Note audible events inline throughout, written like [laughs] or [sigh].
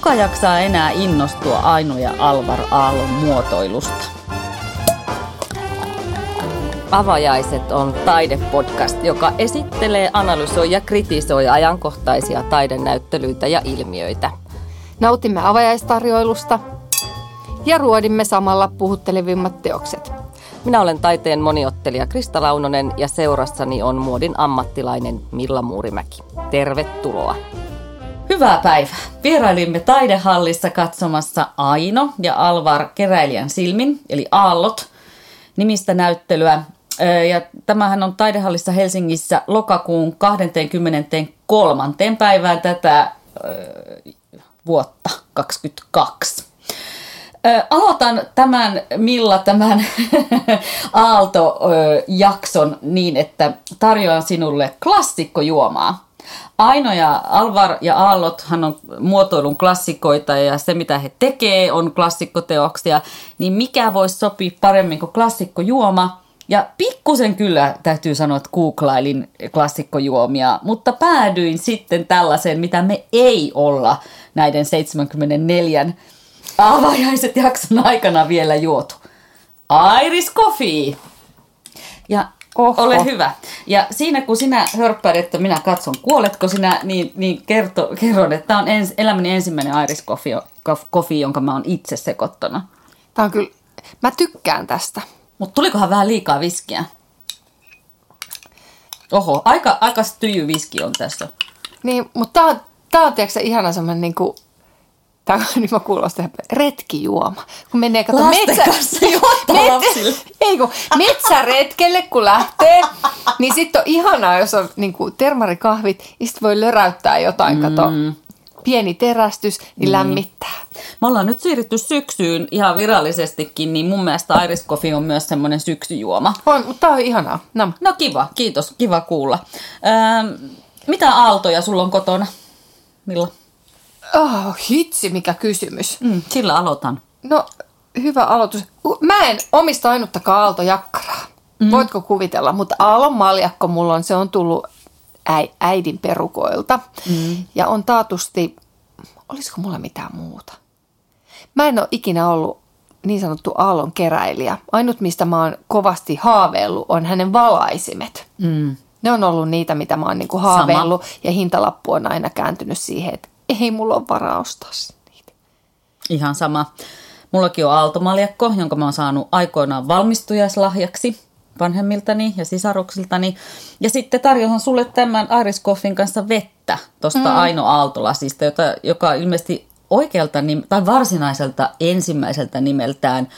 Kuka jaksaa enää innostua Aino ja Alvar Aallon muotoilusta? Avajaiset on taidepodcast, joka esittelee, analysoi ja kritisoi ajankohtaisia taidenäyttelyitä ja ilmiöitä. Nautimme avajaistarjoilusta ja ruodimme samalla puhuttelevimmat teokset. Minä olen taiteen moniottelija Krista Launonen ja seurassani on muodin ammattilainen Milla Muurimäki. Tervetuloa! Hyvää päivää! Vierailimme taidehallissa katsomassa Aino ja Alvar keräilijän silmin, eli Aallot, nimistä näyttelyä. Ja tämähän on taidehallissa Helsingissä lokakuun 23. päivään tätä vuotta 2022. Aloitan tämän, Milla, tämän [laughs] Aalto-jakson niin, että tarjoan sinulle klassikkojuomaa. Aino ja Alvar ja Aallothan on muotoilun klassikoita ja se mitä he tekee on klassikkoteoksia, niin mikä voisi sopia paremmin kuin klassikkojuoma? Ja pikkusen kyllä täytyy sanoa, että googlailin klassikkojuomia, mutta päädyin sitten tällaiseen, mitä me ei olla näiden 74 avajaiset jakson aikana vielä juotu. Iris Coffee. Ja Oho. ole hyvä. Ja siinä kun sinä hörppäät, että minä katson, kuoletko sinä, niin, niin kerto, kerron, että tämä on ens, elämäni ensimmäinen Iris Coffee, coffee, jonka mä oon itse sekoittanut. Tämä on kyllä, mä tykkään tästä. Mutta tulikohan vähän liikaa viskiä? Oho, aika, aika tyjy viski on tässä. Niin, mutta tämä on, tää on tiedätkö, ihana semmoinen niin kuin Tämä on [laughs] niin mä kuulostan retkijuoma. Kun menee kato metsä... [laughs] metsä ei kun metsäretkelle kun lähtee, niin sitten on ihanaa, jos on niin kuin termarikahvit, ja sitten voi löräyttää jotain, mm. kato pieni terästys, niin, niin lämmittää. Me ollaan nyt siirrytty syksyyn ihan virallisestikin, niin mun mielestä Iris Coffee on myös semmoinen syksyjuoma. On, mutta tämä on ihanaa. No. no kiva, kiitos, kiva kuulla. Öö, mitä aaltoja sulla on kotona? Milla? Oh, hitsi, mikä kysymys. Mm, sillä aloitan. No, hyvä aloitus. Mä en omista ainuttakaan aaltojakkaraa. Mm. Voitko kuvitella? Mutta aallon maljakko mulla on, se on tullut äi, äidin perukoilta. Mm. Ja on taatusti, olisiko mulla mitään muuta? Mä en ole ikinä ollut niin sanottu aallon keräilijä. Ainut, mistä mä oon kovasti haaveillut, on hänen valaisimet. Mm. Ne on ollut niitä, mitä mä oon niinku haaveillut. Sama. Ja hintalappu on aina kääntynyt siihen, että ei mulla ole varaa ostaa niitä. Ihan sama. Mullakin on aaltomaljakko, jonka mä oon saanut aikoinaan valmistujaislahjaksi vanhemmiltani ja sisaruksiltani. Ja sitten tarjoan sulle tämän Iris Coffin kanssa vettä tuosta mm. Aino Aaltolasista, jota, joka ilmeisesti oikealta tai varsinaiselta ensimmäiseltä nimeltään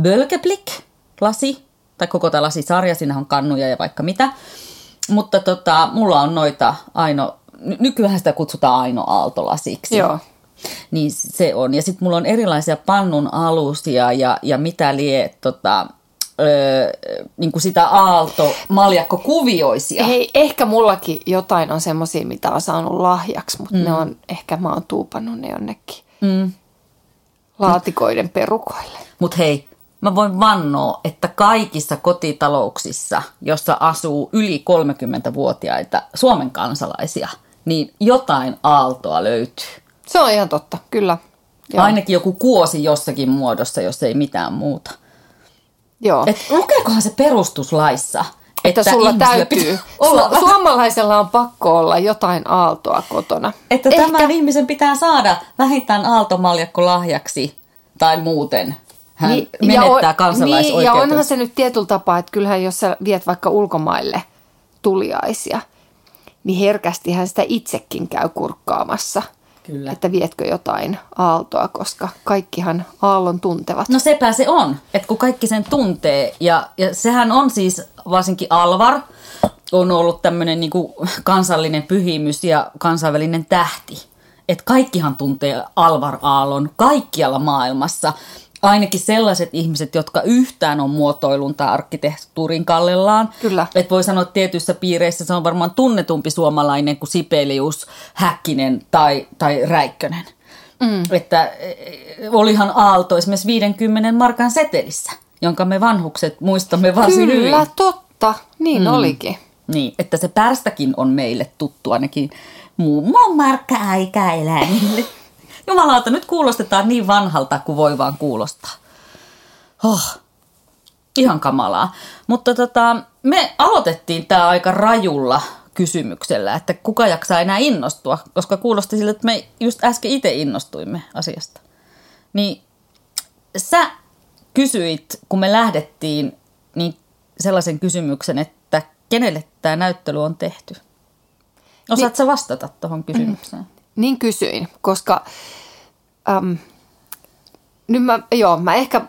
Bölkeblick lasi, tai koko tämä lasisarja, siinä on kannuja ja vaikka mitä. Mutta tota, mulla on noita Aino nykyään sitä kutsutaan Aino Aaltolasiksi. Joo. Niin se on. Ja sitten mulla on erilaisia pannun alusia ja, ja mitä lie tota, öö, niin kuin sitä aalto maljakko kuvioisia. Hei, ehkä mullakin jotain on semmoisia, mitä on saanut lahjaksi, mutta mm. ne on, ehkä mä oon tuupannut ne jonnekin mm. laatikoiden perukoille. Mutta hei, mä voin vannoa, että kaikissa kotitalouksissa, jossa asuu yli 30-vuotiaita Suomen kansalaisia – niin jotain aaltoa löytyy. Se on ihan totta, kyllä. Joo. Ainakin joku kuosi jossakin muodossa, jos ei mitään muuta. Joo. Et lukeekohan se perustuslaissa? Että, että sulla täytyy. [laughs] Olla, [laughs] suomalaisella on pakko olla jotain aaltoa kotona. Että Ehkä... tämän ihmisen pitää saada vähintään aaltomaljakko lahjaksi tai muuten hän niin, menettää ja kansalaisoikeutensa. Niin, ja onhan se nyt tietyllä tapaa, että kyllähän jos sä viet vaikka ulkomaille tuliaisia – niin herkästi hän sitä itsekin käy kurkkaamassa. Kyllä. Että vietkö jotain aaltoa, koska kaikkihan aallon tuntevat. No sepä se on, että kun kaikki sen tuntee. Ja, ja sehän on siis varsinkin Alvar, on ollut tämmöinen niin kansallinen pyhimys ja kansainvälinen tähti. Että kaikkihan tuntee Alvar Aallon kaikkialla maailmassa ainakin sellaiset ihmiset, jotka yhtään on muotoilun tai arkkitehtuurin kallellaan. Kyllä. Et voi sanoa, että tietyissä piireissä se on varmaan tunnetumpi suomalainen kuin Sipelius, Häkkinen tai, tai Räikkönen. Mm. Että e, olihan Aalto esimerkiksi 50 markan setelissä, jonka me vanhukset muistamme varsin Kyllä, hyvin. Kyllä, totta. Niin mm. olikin. Niin, että se pärstäkin on meille tuttu ainakin muun markka aika eläimille. Jumalauta, nyt kuulostetaan niin vanhalta kuin voi vaan kuulostaa. Oh, ihan kamalaa. Mutta tota, me aloitettiin tämä aika rajulla kysymyksellä, että kuka jaksaa enää innostua, koska kuulosti siltä, että me just äsken itse innostuimme asiasta. Niin sä kysyit, kun me lähdettiin, niin sellaisen kysymyksen, että kenelle tämä näyttely on tehty? Osaatko sä vastata tuohon kysymykseen? Niin kysyin, koska äm, nyt mä, joo, mä ehkä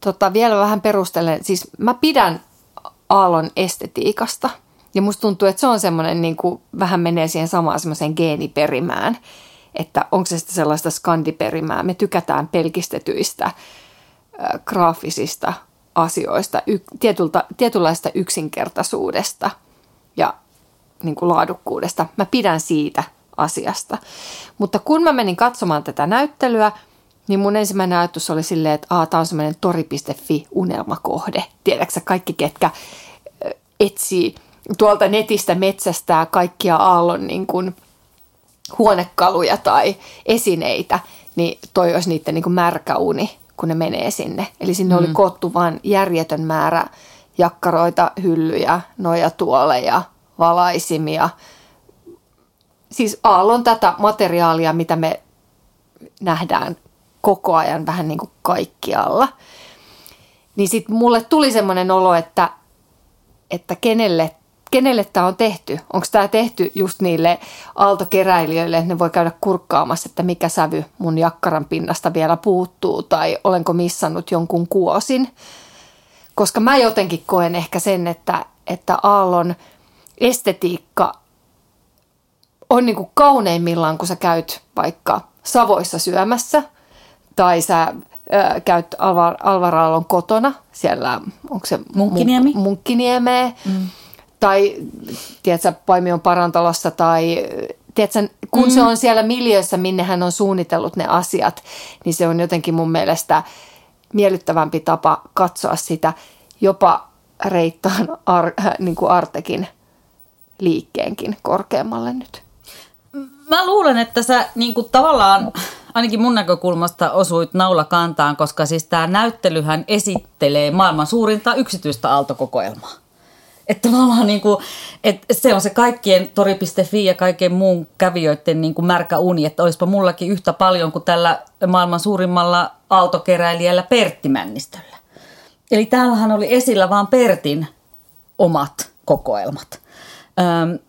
tota, vielä vähän perustelen. Siis mä pidän Aallon estetiikasta – ja musta tuntuu, että se on semmoinen, niin kuin, vähän menee siihen samaan semmoiseen geeniperimään, että onko se sitten sellaista skandiperimää. Me tykätään pelkistetyistä äh, graafisista asioista, y, tietulta, tietynlaista yksinkertaisuudesta ja niin kuin laadukkuudesta. Mä pidän siitä asiasta. Mutta kun mä menin katsomaan tätä näyttelyä, niin mun ensimmäinen ajatus oli silleen, että tämä on semmoinen tori.fi unelmakohde. Tiedätkö kaikki, ketkä etsii tuolta netistä metsästää kaikkia aallon niin kuin huonekaluja tai esineitä, niin toi olisi niiden niin kuin märkä uni, kun ne menee sinne. Eli sinne mm. oli koottu vain järjetön määrä jakkaroita, hyllyjä, nojatuoleja, valaisimia. Siis aallon tätä materiaalia, mitä me nähdään koko ajan vähän niin kuin kaikkialla. Niin sitten mulle tuli semmoinen olo, että, että kenelle kenelle tämä on tehty? Onko tämä tehty just niille aaltokeräilijöille, että ne voi käydä kurkkaamassa, että mikä sävy mun jakkaran pinnasta vielä puuttuu tai olenko missannut jonkun kuosin? Koska mä jotenkin koen ehkä sen, että, että aallon estetiikka on niin kuin kauneimmillaan, kun sä käyt vaikka Savoissa syömässä tai sä ö, käyt Alvar, Alvar Aallon kotona, siellä onko se Munkkiniemi? Munkkiniemeä. Mm tai tiedätkö, Paimion parantalossa tai tiedätkö, kun mm. se on siellä miljöissä, minne hän on suunnitellut ne asiat, niin se on jotenkin mun mielestä miellyttävämpi tapa katsoa sitä jopa reittaan ar, [laughs] äh, niin kuin Artekin liikkeenkin korkeammalle nyt. Mä luulen, että sä niin kuin tavallaan ainakin mun näkökulmasta osuit naula kantaan, koska siis tämä näyttelyhän esittelee maailman suurinta yksityistä aaltokokoelmaa. Että tavallaan niin kuin, että se on se kaikkien tori.fi ja kaiken muun kävijöiden niin kuin märkä uni, että olisipa mullakin yhtä paljon kuin tällä maailman suurimmalla aaltokeräilijällä Pertti Männistöllä. Eli täällähän oli esillä vaan Pertin omat kokoelmat.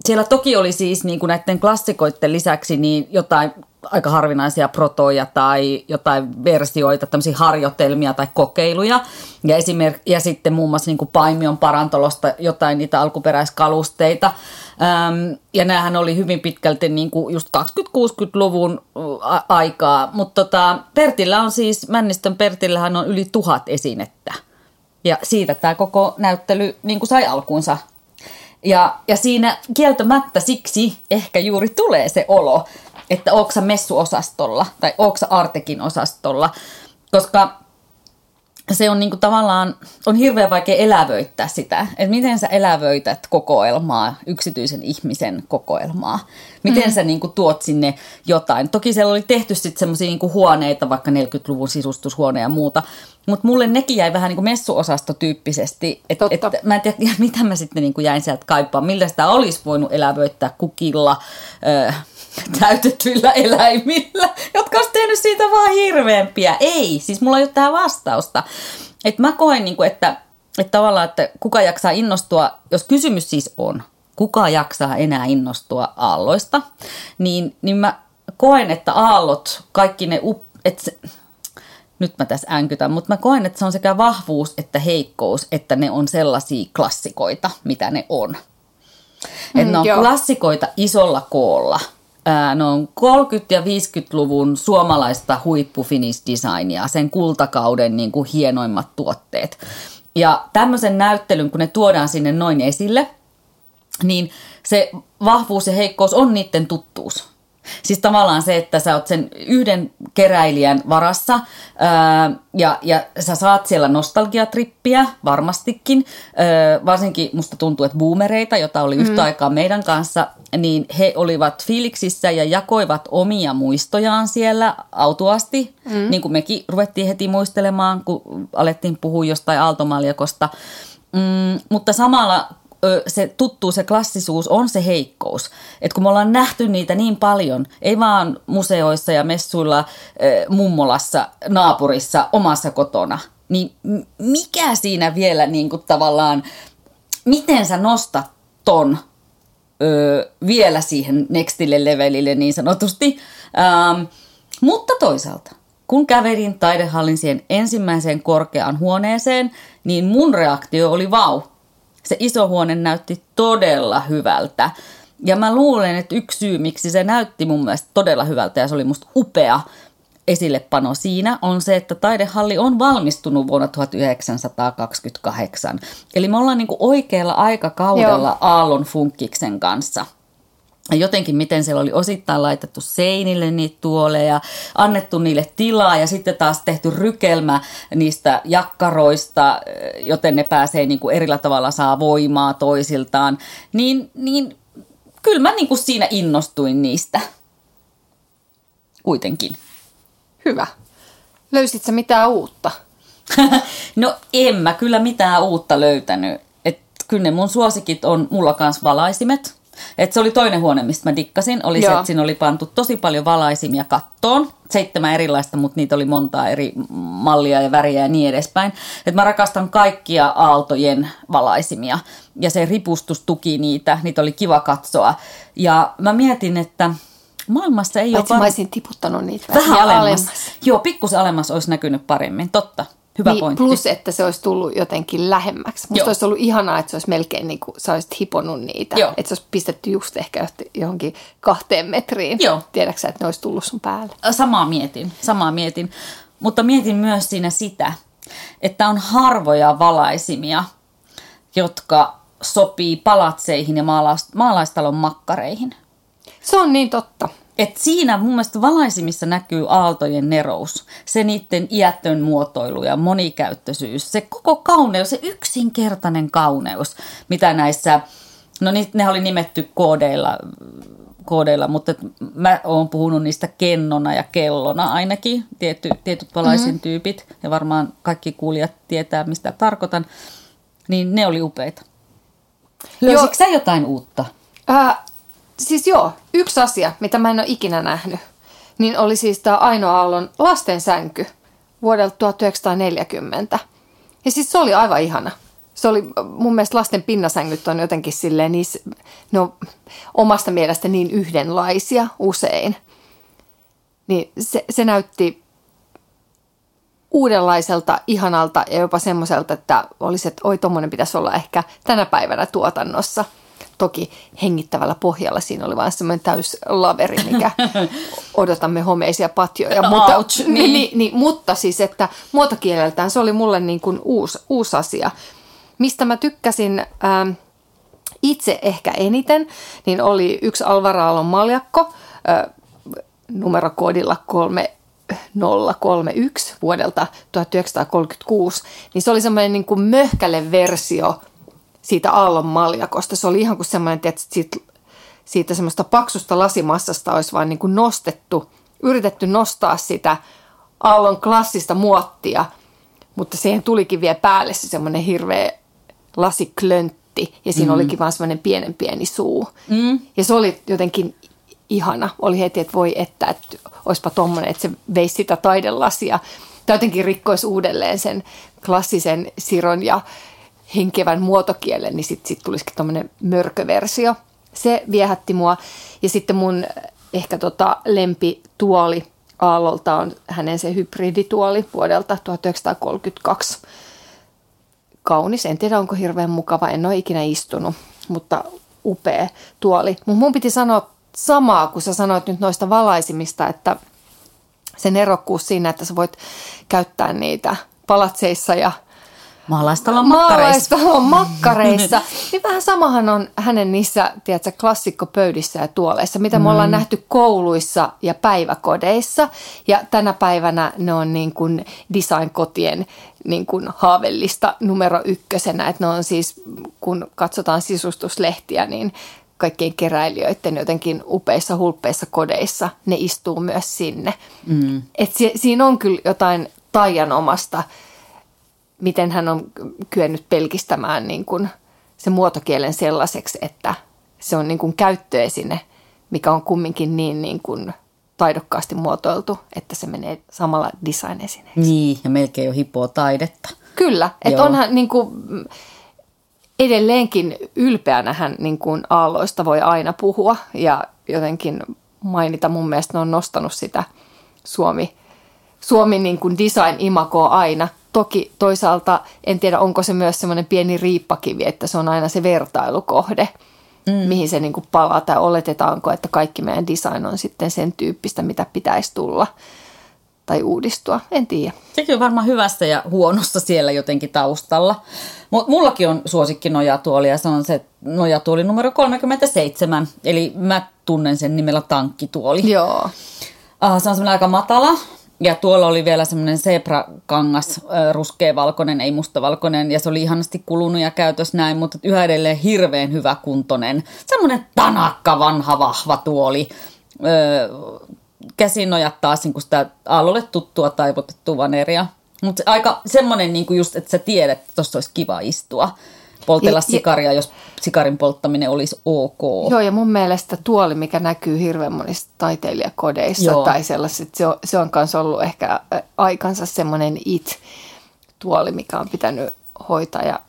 Siellä toki oli siis niin kuin näiden klassikoiden lisäksi niin jotain aika harvinaisia protoja tai jotain versioita, tämmöisiä harjoitelmia tai kokeiluja. Ja, esimerk- ja sitten muun muassa niin kuin Paimion parantolosta jotain niitä alkuperäiskalusteita. Öm, ja näähän oli hyvin pitkälti niin kuin just 20-60-luvun a- aikaa. Mutta tota, Pertillä on siis, Männistön Pertillähän on yli tuhat esinettä. Ja siitä tämä koko näyttely niin kuin sai alkuunsa ja, ja siinä kieltämättä siksi ehkä juuri tulee se olo, että onko messuosastolla tai onko Artekin osastolla, koska se on niinku tavallaan, on hirveän vaikea elävöittää sitä, että miten sä elävöität kokoelmaa, yksityisen ihmisen kokoelmaa. Miten mm. sä niinku tuot sinne jotain. Toki siellä oli tehty sitten semmoisia niinku huoneita, vaikka 40-luvun sisustushuone ja muuta, mutta mulle nekin jäi vähän niinku messuosastotyyppisesti. Että et, mä en tiedä, [laughs] mitä mä sitten niinku jäin sieltä kaipaan, millä sitä olisi voinut elävöittää kukilla, ö, [laughs] täytetyillä eläimillä, jotka olisi tehnyt siitä vaan hirveämpiä. Ei, siis mulla ei ole tähän vastausta. Et mä koen, niin kuin, että, että tavallaan, että kuka jaksaa innostua, jos kysymys siis on, kuka jaksaa enää innostua aalloista, niin, niin mä koen, että aallot, kaikki ne, up, että se, nyt mä tässä änkytän, mutta mä koen, että se on sekä vahvuus että heikkous, että ne on sellaisia klassikoita, mitä ne on. Että mm, ne on joo. klassikoita isolla koolla – ne on 30- ja 50-luvun suomalaista huippufinisdesignia, sen kultakauden niin kuin hienoimmat tuotteet. Ja tämmöisen näyttelyn, kun ne tuodaan sinne noin esille, niin se vahvuus ja heikkous on niiden tuttuus. Siis tavallaan se, että sä oot sen yhden keräilijän varassa ää, ja, ja sä saat siellä nostalgiatrippiä varmastikin. Ää, varsinkin musta tuntuu, että boomereita, jota oli yhtä mm. aikaa meidän kanssa, niin he olivat fiiliksissä ja jakoivat omia muistojaan siellä autuasti. Mm. Niin kuin mekin ruvettiin heti muistelemaan, kun alettiin puhua jostain aaltomaljakosta. Mm, mutta samalla se tuttu, se klassisuus on se heikkous. Et kun me ollaan nähty niitä niin paljon, ei vaan museoissa ja messuilla, mummolassa, naapurissa, omassa kotona, niin mikä siinä vielä niin kuin tavallaan, miten sä nostat ton ö, vielä siihen nextille levelille niin sanotusti. Ähm, mutta toisaalta, kun kävelin taidehallin siihen ensimmäiseen korkeaan huoneeseen, niin mun reaktio oli vau, se iso huone näytti todella hyvältä. Ja mä luulen, että yksi syy, miksi se näytti mun mielestä todella hyvältä ja se oli musta upea esillepano siinä, on se, että taidehalli on valmistunut vuonna 1928. Eli me ollaan niinku oikealla aikakaudella Joo. Aallon funkkiksen kanssa – jotenkin miten siellä oli osittain laitettu seinille niitä tuoleja, annettu niille tilaa ja sitten taas tehty rykelmä niistä jakkaroista, joten ne pääsee niin kuin erillä tavalla saa voimaa toisiltaan, niin, niin kyllä mä niin kuin siinä innostuin niistä kuitenkin. Hyvä. Löysitkö mitään uutta? [laughs] no en mä kyllä mitään uutta löytänyt. Et kyllä ne mun suosikit on mulla kanssa valaisimet – et se oli toinen huone, mistä mä dikkasin, oli Joo. se, että siinä oli pantu tosi paljon valaisimia kattoon. Seitsemän erilaista, mutta niitä oli montaa eri mallia ja väriä ja niin edespäin. Et mä rakastan kaikkia aaltojen valaisimia ja se ripustus tuki niitä, niitä oli kiva katsoa. Ja mä mietin, että maailmassa ei Paitsi ole... Var... mä olisin tiputtanut niitä vähän alemmas. alemmas. Joo, pikkusen alemmas olisi näkynyt paremmin, totta. Hyvä niin, pointti. Plus, että se olisi tullut jotenkin lähemmäksi. Musta Joo. olisi ollut ihanaa, että se olisi melkein niin kuin sä olisit hiponut niitä. Joo. Että se olisi pistetty just ehkä johonkin kahteen metriin. Joo. Tiedätkö että ne olisi tullut sun päälle? Samaa mietin, samaa mietin. Mutta mietin myös siinä sitä, että on harvoja valaisimia, jotka sopii palatseihin ja maalaistalon makkareihin. Se on niin totta. Et siinä mun mielestä valaisimissa näkyy aaltojen nerous, se niiden iättön muotoilu ja monikäyttöisyys, se koko kauneus, se yksinkertainen kauneus, mitä näissä, no ne oli nimetty koodeilla, koodeilla mutta mä oon puhunut niistä kennona ja kellona ainakin, Tietty, tietyt valaisin mm-hmm. tyypit, ja varmaan kaikki kuulijat tietää, mistä tarkoitan, niin ne oli upeita. Löysitkö sä jotain uutta? Äh, siis joo, yksi asia, mitä mä en ole ikinä nähnyt, niin oli siis tämä Aino Aallon lastensänky vuodelta 1940. Ja siis se oli aivan ihana. Se oli mun mielestä lasten pinnasängyt on jotenkin silleen, niissä, ne on omasta mielestä niin yhdenlaisia usein. Niin se, se näytti uudenlaiselta, ihanalta ja jopa semmoiselta, että olisi, että oi, tommonen pitäisi olla ehkä tänä päivänä tuotannossa – Toki hengittävällä pohjalla siinä oli vain semmoinen täys laveri, mikä [laughs] odotamme homeisia patjoja. mutta, Ouch, niin. [laughs] Niin, niin, niin, mutta siis, että muotokieleltään se oli mulle niin kuin uusi, uusi asia. Mistä mä tykkäsin ähm, itse ehkä eniten, niin oli yksi Alvaraalon maljakko äh, numerokoodilla 3031 vuodelta 1936, niin se oli semmoinen niin kuin möhkäle versio siitä aallon maljakosta. Se oli ihan kuin semmoinen, että siitä, siitä semmoista paksusta lasimassasta olisi vain niin kuin nostettu, yritetty nostaa sitä aallon klassista muottia, mutta siihen tulikin vielä päälle se semmoinen hirveä lasiklöntti ja siinä mm. olikin vaan semmoinen pienen pieni suu. Mm. Ja se oli jotenkin ihana. Oli heti, että voi että, että olisipa tommonen, että se veisi sitä taidelasia. Tai jotenkin rikkoisi uudelleen sen klassisen siron ja henkevän muotokielen, niin sitten sit tulisikin tuommoinen mörköversio. Se viehätti mua. Ja sitten mun ehkä tota lempituoli Aallolta on hänen se hybridituoli vuodelta 1932. Kaunis, en tiedä onko hirveän mukava, en ole ikinä istunut, mutta upea tuoli. Mutta mun piti sanoa samaa, kun sä sanoit nyt noista valaisimista, että sen erokkuus siinä, että sä voit käyttää niitä palatseissa ja Maalaistalon makkareissa. Maalaistalon makkareissa. niin vähän samahan on hänen niissä, tiedätkö, klassikkopöydissä ja tuoleissa, mitä me mm. ollaan nähty kouluissa ja päiväkodeissa. Ja tänä päivänä ne on niin kuin design-kotien niin kuin haavellista numero ykkösenä. Että ne on siis, kun katsotaan sisustuslehtiä, niin kaikkien keräilijöiden jotenkin upeissa, hulppeissa kodeissa, ne istuu myös sinne. Mm. Et si- siinä on kyllä jotain taianomasta, miten hän on kyennyt pelkistämään niin kuin se muotokielen sellaiseksi, että se on niin kuin käyttöesine, mikä on kumminkin niin, niin kuin taidokkaasti muotoiltu, että se menee samalla design-esineeksi. Niin, ja melkein jo hipoo taidetta. Kyllä, että onhan niin kuin, edelleenkin ylpeänä hän niin kuin aalloista voi aina puhua ja jotenkin mainita. Mun mielestä ne on nostanut sitä Suomi, Suomi niin kuin design-imagoa aina. Toki toisaalta en tiedä, onko se myös semmoinen pieni riippakivi, että se on aina se vertailukohde, mm. mihin se niin kuin palaa tai oletetaanko, että kaikki meidän design on sitten sen tyyppistä, mitä pitäisi tulla tai uudistua. En tiedä. Sekin on varmaan hyvässä ja huonossa siellä jotenkin taustalla. Mutta mullakin on suosikki nojatuoli ja se on se nojatuoli numero 37. Eli mä tunnen sen nimellä tankkituoli. Joo. Uh, se on semmoinen aika matala. Ja tuolla oli vielä semmoinen zebra-kangas, ruskeavalkoinen, ei mustavalkoinen, ja se oli ihanasti kulunut ja käytös näin, mutta yhä edelleen hirveän hyvä kuntonen. Semmoinen tanakka, vanha, vahva tuoli. Öö, käsin nojat taas niin sitä aallolle tuttua taivutettua vaneria. Mutta aika semmoinen niin just, että sä tiedät, että tuossa olisi kiva istua. Poltella ja, sikaria, jos sikarin polttaminen olisi ok. Joo, ja mun mielestä tuoli, mikä näkyy hirveän monissa taiteilijakodeissa Joo. tai sellaiset, se on, se on kanssa ollut ehkä aikansa semmoinen it-tuoli, mikä on pitänyt hoitaa ja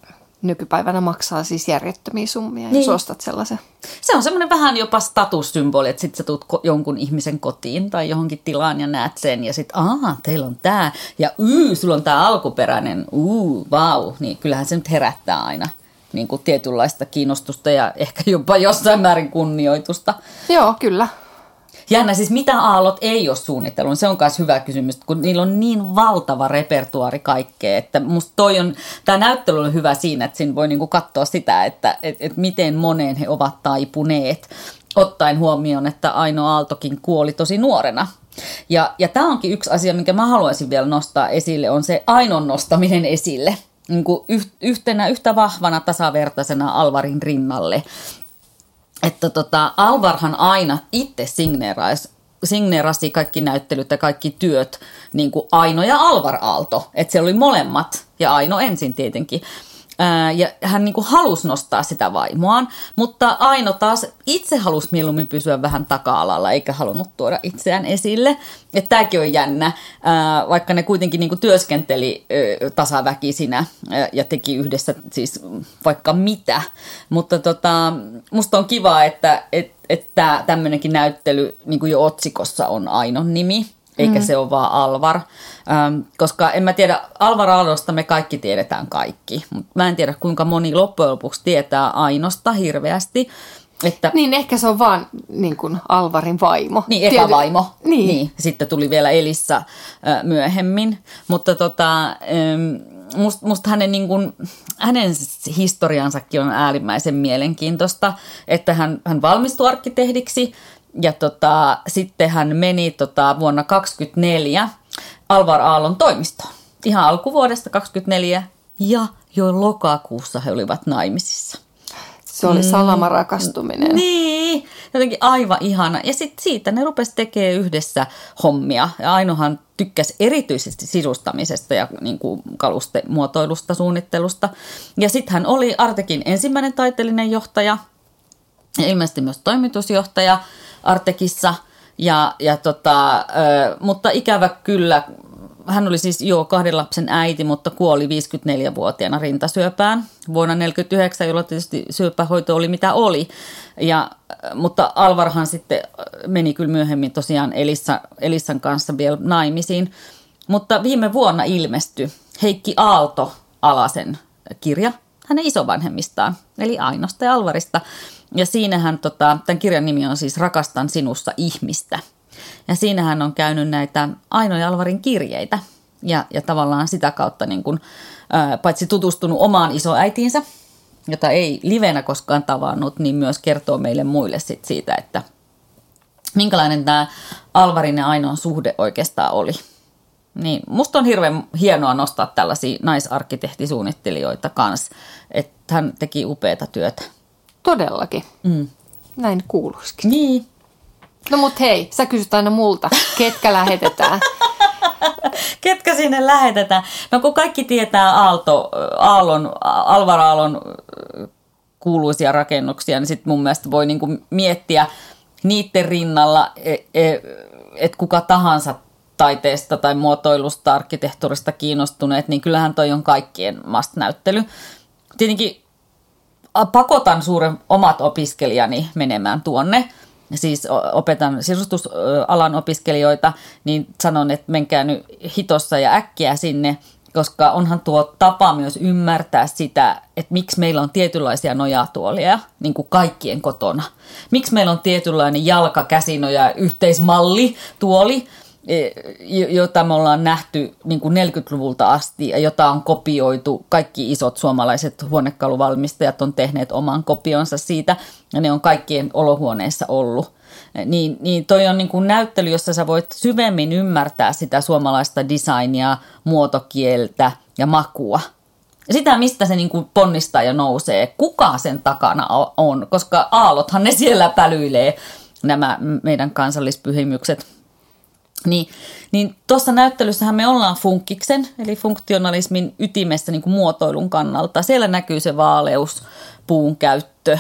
nykypäivänä maksaa siis järjettömiä summia, niin. jos ostat sellaisen. Se on semmoinen vähän jopa statussymboli, että sitten sä tulet jonkun ihmisen kotiin tai johonkin tilaan ja näet sen ja sitten, aah, teillä on tämä ja yy, sulla on tämä alkuperäinen, uu, vau, niin kyllähän se nyt herättää aina niin kuin tietynlaista kiinnostusta ja ehkä jopa jossain määrin kunnioitusta. Joo, kyllä. Jännä, siis mitä aallot ei ole suunnitellut, se on myös hyvä kysymys, kun niillä on niin valtava repertuari kaikkea, että musta toi on, tämä näyttely on hyvä siinä, että siinä voi niinku katsoa sitä, että et, et miten moneen he ovat taipuneet, ottaen huomioon, että Aino Aaltokin kuoli tosi nuorena. Ja, ja tämä onkin yksi asia, minkä mä haluaisin vielä nostaa esille, on se Ainon nostaminen esille niin kuin yhtenä yhtä vahvana tasavertaisena Alvarin rinnalle että tota, Alvarhan aina itse signeeraisi signeerasi kaikki näyttelyt ja kaikki työt niin kuin Aino ja Alvar Aalto. Että siellä oli molemmat ja Aino ensin tietenkin ja hän niin kuin halusi nostaa sitä vaimoaan, mutta Aino taas itse halusi mieluummin pysyä vähän taka-alalla, eikä halunnut tuoda itseään esille. Että tämäkin on jännä, vaikka ne kuitenkin niin kuin työskenteli tasaväkisinä ja teki yhdessä siis vaikka mitä. Mutta tota, musta on kiva, että että tämmöinenkin näyttely niin kuin jo otsikossa on Ainon nimi eikä mm. se ole vaan Alvar. Ähm, koska en mä tiedä, Alvar Aallosta me kaikki tiedetään kaikki, mutta mä en tiedä kuinka moni loppujen lopuksi tietää Ainosta hirveästi. Että, niin ehkä se on vaan niin kuin Alvarin vaimo. Niin, epävaimo. Tiety, niin. niin. Sitten tuli vielä Elissa äh, myöhemmin. Mutta tota, ähm, musta must hänen, niin kuin, hänen historiansakin on äärimmäisen mielenkiintoista, että hän, hän valmistui arkkitehdiksi ja tota, sitten hän meni tota, vuonna 2024 Alvar Aallon toimistoon. Ihan alkuvuodesta 2024 ja jo lokakuussa he olivat naimisissa. Se oli mm. salamarakastuminen. Niin, jotenkin aivan ihana. Ja sitten siitä ne rupesi tekemään yhdessä hommia. Ja Ainohan tykkäsi erityisesti sisustamisesta ja niin kuin kalustemuotoilusta, suunnittelusta. Ja sitten hän oli Artekin ensimmäinen taiteellinen johtaja ja ilmeisesti myös toimitusjohtaja. Artekissa. Ja, ja tota, mutta ikävä kyllä, hän oli siis jo kahden lapsen äiti, mutta kuoli 54-vuotiaana rintasyöpään vuonna 1949, jolloin tietysti syöpähoito oli mitä oli. Ja, mutta Alvarhan sitten meni kyllä myöhemmin tosiaan Elissa, Elissan kanssa vielä naimisiin. Mutta viime vuonna ilmestyi Heikki Aalto Alasen kirja hänen isovanhemmistaan, eli Ainosta ja Alvarista – ja siinähän, tota, tämän kirjan nimi on siis Rakastan sinussa ihmistä. Ja siinähän on käynyt näitä Aino Alvarin kirjeitä. Ja, ja tavallaan sitä kautta niin kuin, ää, paitsi tutustunut omaan isoäitiinsä, jota ei livenä koskaan tavannut, niin myös kertoo meille muille sit siitä, että minkälainen tämä Alvarin ja Ainoan suhde oikeastaan oli. Niin, musta on hirveän hienoa nostaa tällaisia naisarkkitehtisuunnittelijoita kanssa, että hän teki upeata työtä. Todellakin. Mm. Näin kuuluisikin. Niin. No mut hei, sä kysyt aina multa, ketkä lähetetään. [laughs] Ketkä sinne lähetetään? No kun kaikki tietää Aalto, Aallon, Alvar Aallon kuuluisia rakennuksia, niin sitten mun mielestä voi niinku miettiä niiden rinnalla, e, että kuka tahansa taiteesta tai muotoilusta, arkkitehtuurista kiinnostuneet, niin kyllähän toi on kaikkien must-näyttely. Tietenkin pakotan suuren omat opiskelijani menemään tuonne. Siis opetan sisustusalan opiskelijoita, niin sanon, että menkää nyt hitossa ja äkkiä sinne, koska onhan tuo tapa myös ymmärtää sitä, että miksi meillä on tietynlaisia nojatuolia, niin kuin kaikkien kotona. Miksi meillä on tietynlainen jalka, käsinoja, yhteismalli, tuoli, jota me ollaan nähty niin kuin 40-luvulta asti ja jota on kopioitu. Kaikki isot suomalaiset huonekaluvalmistajat on tehneet oman kopionsa siitä ja ne on kaikkien olohuoneissa ollut. E, niin, niin toi on niin kuin näyttely, jossa sä voit syvemmin ymmärtää sitä suomalaista designia, muotokieltä ja makua. Sitä, mistä se niin kuin ponnistaa ja nousee, kuka sen takana on, koska aallothan ne siellä pälyilee, nämä meidän kansallispyhimykset – niin, niin tuossa näyttelyssähän me ollaan funkiksen, eli funktionalismin ytimessä niin kuin muotoilun kannalta. Siellä näkyy se vaaleus, puun käyttö,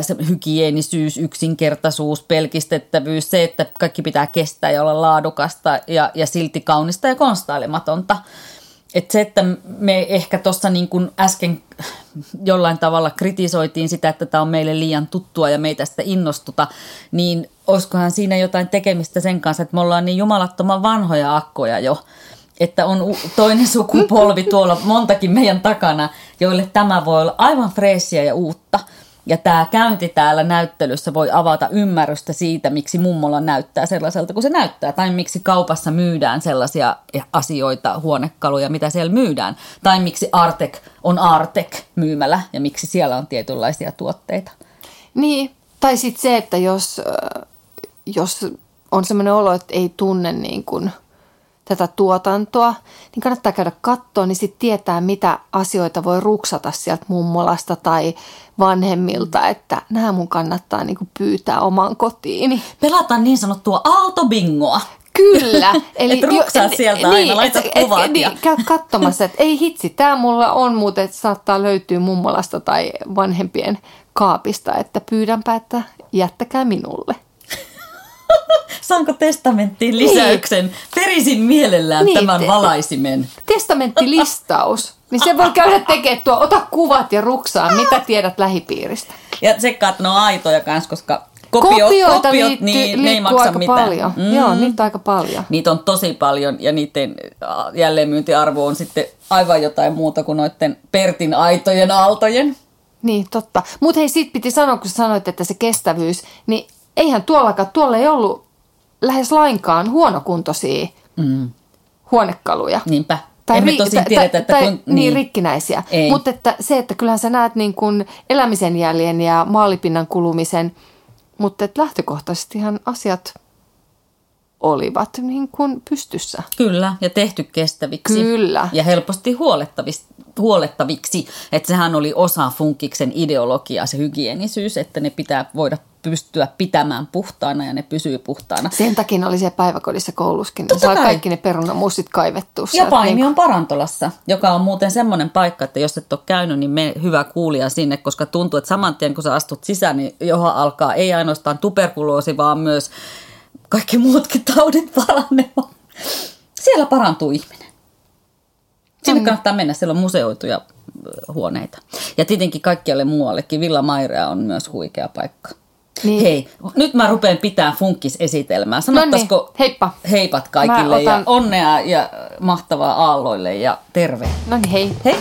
se hygienisyys, yksinkertaisuus, pelkistettävyys, se, että kaikki pitää kestää ja olla laadukasta ja, ja silti kaunista ja konstailematonta. Että se, että me ehkä tuossa niin kuin äsken jollain tavalla kritisoitiin sitä, että tämä on meille liian tuttua ja meitä sitä innostuta, niin olisikohan siinä jotain tekemistä sen kanssa, että me ollaan niin jumalattoman vanhoja akkoja jo, että on toinen sukupolvi tuolla montakin meidän takana, joille tämä voi olla aivan freessiä ja uutta – ja tämä käynti täällä näyttelyssä voi avata ymmärrystä siitä, miksi mummola näyttää sellaiselta kuin se näyttää. Tai miksi kaupassa myydään sellaisia asioita, huonekaluja, mitä siellä myydään. Tai miksi Artek on Artek myymälä ja miksi siellä on tietynlaisia tuotteita. Niin, tai sitten se, että jos, jos on sellainen olo, että ei tunne niin kuin – tätä tuotantoa, niin kannattaa käydä kattoon, niin sitten tietää, mitä asioita voi ruksata sieltä mummolasta tai vanhemmilta, että nämä mun kannattaa niin kuin pyytää omaan kotiini. Pelataan niin sanottua autobingoa. Kyllä. [laughs] Eli et ruksaa sieltä niin, aina, et, kuvat. Et, ja... niin, käy katsomassa, että ei hitsi, tämä mulla on, mutta että saattaa löytyä mummolasta tai vanhempien kaapista, että pyydänpä, että jättäkää minulle. [laughs] Saanko testamenttiin lisäyksen? Niin. Perisin mielellään niin, tämän te- valaisimen. Testamenttilistaus. Niin se voi käydä tekemään tuo, ota kuvat ja ruksaa, mitä tiedät lähipiiristä. Ja tsekkaat ne on aitoja kanssa, koska kopio, Kopioita kopiot, liitty, niin ne ei maksa aika mitään. paljon. Mm. Joo, niitä aika paljon. Niitä on tosi paljon ja niiden jälleenmyyntiarvo on sitten aivan jotain muuta kuin noiden Pertin aitojen aaltojen. Niin, totta. Mutta hei, sit piti sanoa, kun sanoit, että se kestävyys, niin eihän tuollakaan, tuolla ei ollut lähes lainkaan huonokuntoisia mm. huonekaluja. Niinpä. Tai Emme tosi tiedetä, että tai, kun, niin. niin rikkinäisiä. Mutta että se, että kyllähän sä näet niin kuin elämisen jäljen ja maalipinnan kulumisen, mutta että lähtökohtaisestihan asiat olivat niin kuin pystyssä. Kyllä, ja tehty kestäviksi. Kyllä. Ja helposti huolettaviksi, huolettaviksi. Että sehän oli osa funkiksen ideologiaa, se hygienisyys, että ne pitää voida pystyä pitämään puhtaana ja ne pysyy puhtaana. Sen takia oli siellä päiväkodissa kouluskin. Totta saa kai. kaikki ne perunamussit kaivettua. Ja Paimi niin... on Parantolassa, joka on muuten semmoinen paikka, että jos et ole käynyt, niin me hyvä kuulija sinne, koska tuntuu, että saman tien kun sä astut sisään, niin johon alkaa ei ainoastaan tuberkuloosi, vaan myös kaikki muutkin taudit paranemaan. Siellä parantuu ihminen. Sinne mm. kannattaa mennä, siellä on museoituja huoneita. Ja tietenkin kaikkialle muuallekin. Villa Mairea on myös huikea paikka. Niin. Hei, nyt mä rupean pitää funkisesitelmää. Sanottaisiko no niin, heippa. heipat kaikille otan... ja onnea ja mahtavaa aalloille ja terve. No niin, hei. Hei.